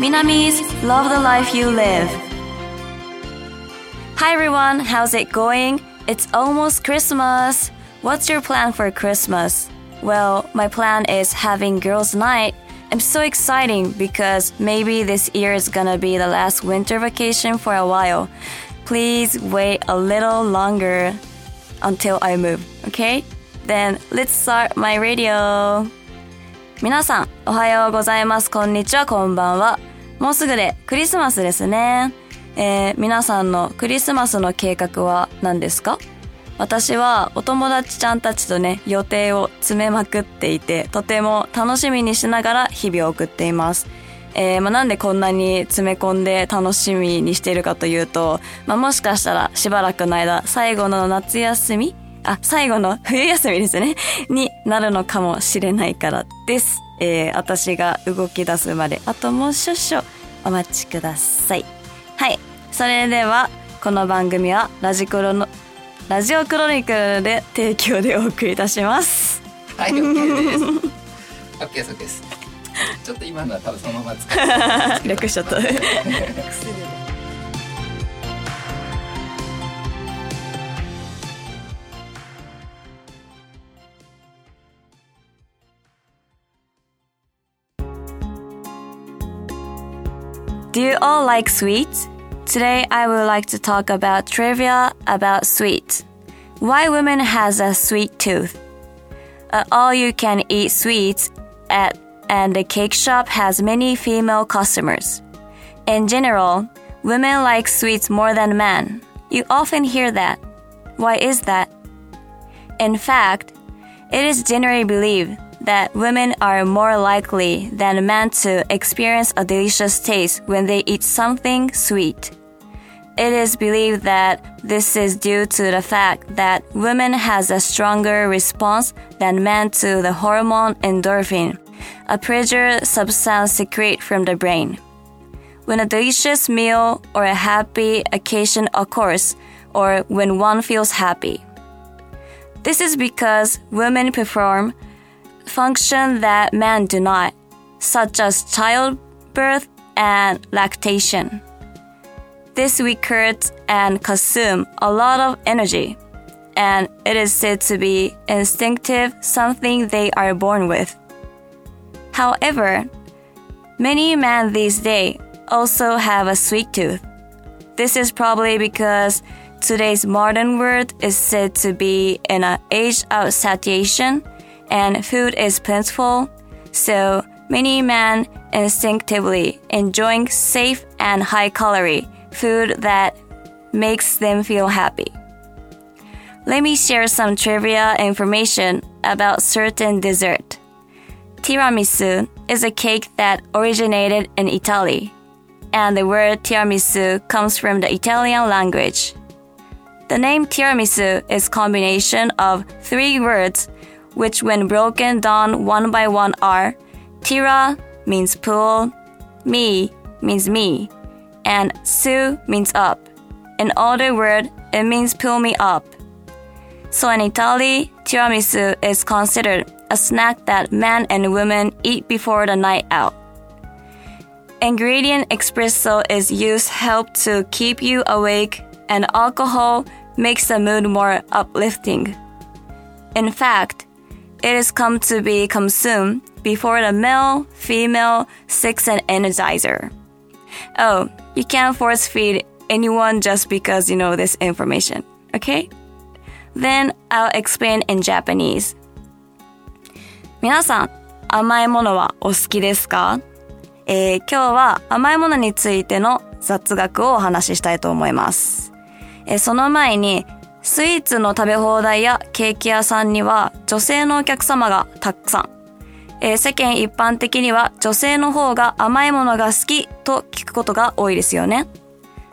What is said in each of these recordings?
Minami's Love the Life You Live. Hi everyone, how's it going? It's almost Christmas. What's your plan for Christmas? Well, my plan is having girls' night. I'm so exciting because maybe this year is gonna be the last winter vacation for a while. Please wait a little longer until I move, okay? Then let's start my radio. 皆さん、おはようございます。こんにちは、こんばんは。 もうすぐでクリスマスですね。えー、皆さんのクリスマスの計画は何ですか？私はお友達ちゃんたちとね、予定を詰めまくっていて、とても楽しみにしながら日々を送っています。えー、まあ、なんでこんなに詰め込んで楽しみにしているかというと、まあ、もしかしたらしばらくの間、最後の夏休み？あ、最後の冬休みですね。になるのかもしれないからです。えー、私が動き出すまで、あともう少々お待ちください。はい。それでは、この番組はラジクロのラジオクロニクルで提供でお送りいたします。はい、OK です。OK です、OK です。ちょっと今のは多分そのまま使って。略しちゃった。Do you all like sweets? Today I would like to talk about trivia about sweets. Why women has a sweet tooth? Uh, all you can eat sweets at and the cake shop has many female customers. In general, women like sweets more than men. You often hear that. Why is that? In fact, it is generally believed that women are more likely than men to experience a delicious taste when they eat something sweet. It is believed that this is due to the fact that women has a stronger response than men to the hormone endorphin, a pleasure substance secreted from the brain. When a delicious meal or a happy occasion occurs, or when one feels happy. This is because women perform functions that men do not, such as childbirth and lactation. This requires and consume a lot of energy, and it is said to be instinctive, something they are born with. However, many men these days also have a sweet tooth. This is probably because today's modern world is said to be in an age of satiation and food is plentiful, so many men instinctively enjoying safe and high calorie food that makes them feel happy. Let me share some trivia information about certain dessert. Tiramisu is a cake that originated in Italy, and the word tiramisu comes from the Italian language. The name tiramisu is combination of three words which when broken down one by one are tira means pool, mi means me, and su means up. In other words, it means pull me up. So in Italy, tiramisu is considered a snack that men and women eat before the night out. Ingredient espresso is used help to keep you awake and alcohol makes the mood more uplifting. In fact, it is come to be consumed before the male, female, sex and energizer. Oh, you can't force feed anyone just because you know this information, okay? Then I'll explain in Japanese. 皆さん、甘いものはお好きですかえー、今日は甘いものについての雑学をお話ししたいと思います。えー、その前に、スイーツの食べ放題やケーキ屋さんには女性のお客様がたくさん。えー、世間一般的には女性の方が甘いものが好きと聞くことが多いですよね。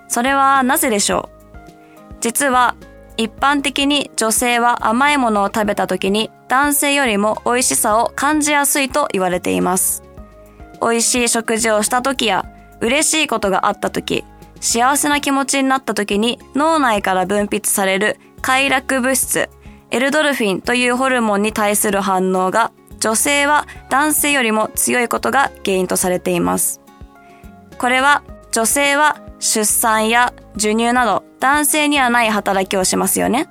それはなぜでしょう？実は一般的に女性は甘いものを食べた時に男性よりも美味しさを感じやすいと言われています。美味しい食事をした時や嬉しいことがあった時、幸せな気持ちになった時に脳内から分泌される快楽物質、エルドルフィンというホルモンに対する反応が女性は男性よりも強いことが原因とされています。これは女性は出産や授乳など男性にはない働きをしますよね。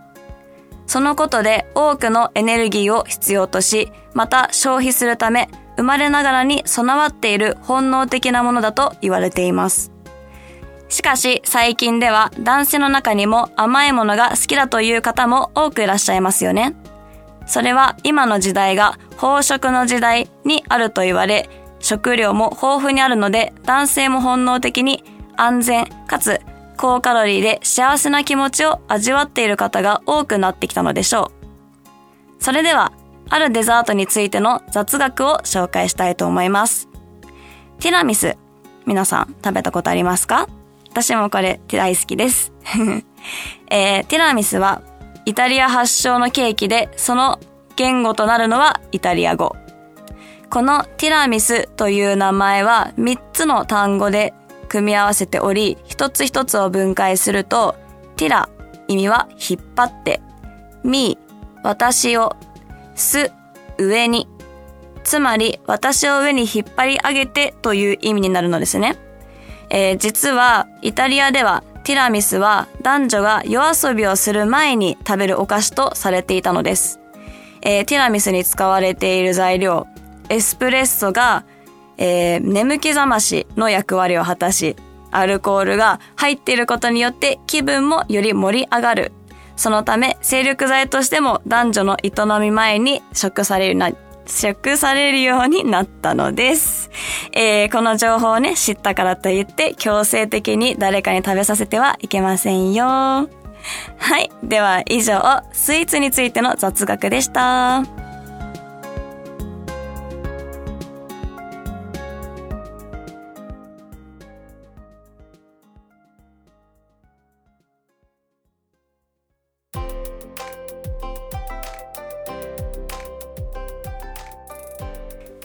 そのことで多くのエネルギーを必要とし、また消費するため生まれながらに備わっている本能的なものだと言われています。しかし最近では男性の中にも甘いものが好きだという方も多くいらっしゃいますよね。それは今の時代が飽食の時代にあると言われ、食料も豊富にあるので男性も本能的に安全かつ高カロリーで幸せな気持ちを味わっている方が多くなってきたのでしょう。それでは、あるデザートについての雑学を紹介したいと思います。ティラミス、皆さん食べたことありますか？私もこれ大好きです。えー、ティラミスはイタリア発祥のケーキで、その言語となるのはイタリア語。このティラミスという名前は3つの単語で組み合わせており、一つ一つを分解すると、ティラ、意味は引っ張って、ミー、私を、ス、上に、つまり私を上に引っ張り上げてという意味になるのですね。えー、実はイタリアではティラミスは男女が夜遊びをする前に食べるお菓子とされていたのです。えー、ティラミスに使われている材料、エスプレッソがえー、眠気覚ましの役割を果たし、アルコールが入っていることによって気分もより盛り上がる。そのため、精力剤としても男女の営み前に食されるな、食されるようになったのです。えー、この情報をね、知ったからといって、強制的に誰かに食べさせてはいけませんよ。はい。では、以上、スイーツについての雑学でした。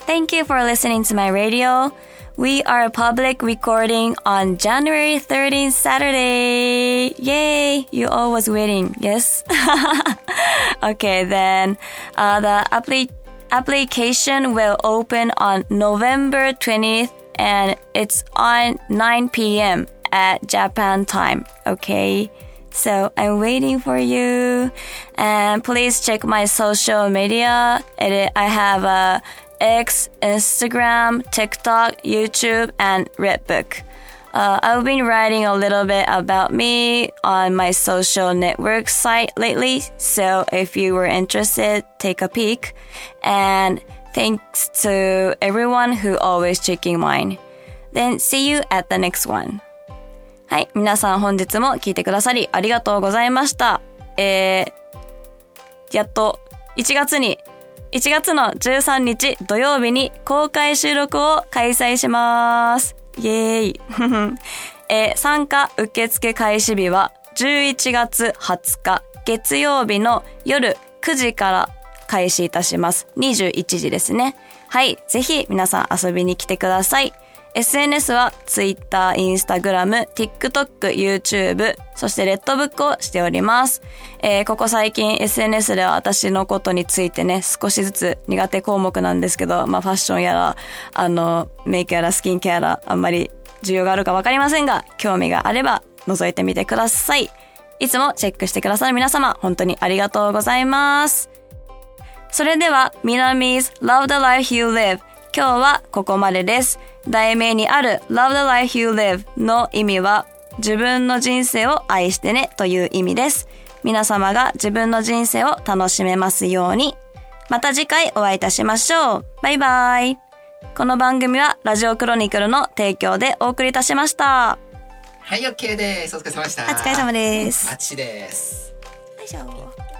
Thank you for listening to my radio. We are public recording on January 13th, Saturday. Yay! You all was waiting. Yes. okay, then uh, the appli- application will open on November 20th and it's on 9 p.m. at Japan time. Okay. So I'm waiting for you. And please check my social media. It, I have a X, Instagram, TikTok, YouTube, and Redbook. Uh, I've been writing a little bit about me on my social network site lately, so if you were interested, take a peek. And thanks to everyone who always checking mine. Then see you at the next one. はい。皆さん本日も聞いてくださりありがとうございました。えー、やっと1月に 1月の13日土曜日に公開収録を開催します。イエーイ。えー、参加受付開始日は11月20日月曜日の夜9時から開始いたします。21時ですね。はい。ぜひ皆さん遊びに来てください。SNS は Twitter、Instagram、TikTok、YouTube、そしてレッドブックをしております。えー、ここ最近 SNS では私のことについてね、少しずつ苦手項目なんですけど、まあファッションやら、あの、メイクやらスキンケアら、あんまり需要があるかわかりませんが、興味があれば覗いてみてください。いつもチェックしてくださる皆様、本当にありがとうございます。それでは、Minamis Love the Life You Live 今日はここまでです。題名にある Love the Life You Live の意味は自分の人生を愛してねという意味です。皆様が自分の人生を楽しめますように。また次回お会いいたしましょう。バイバイ。この番組はラジオクロニクルの提供でお送りいたしました。はい、OK です。お疲れ様でした。お疲れ様です。あっちです。よいしょ。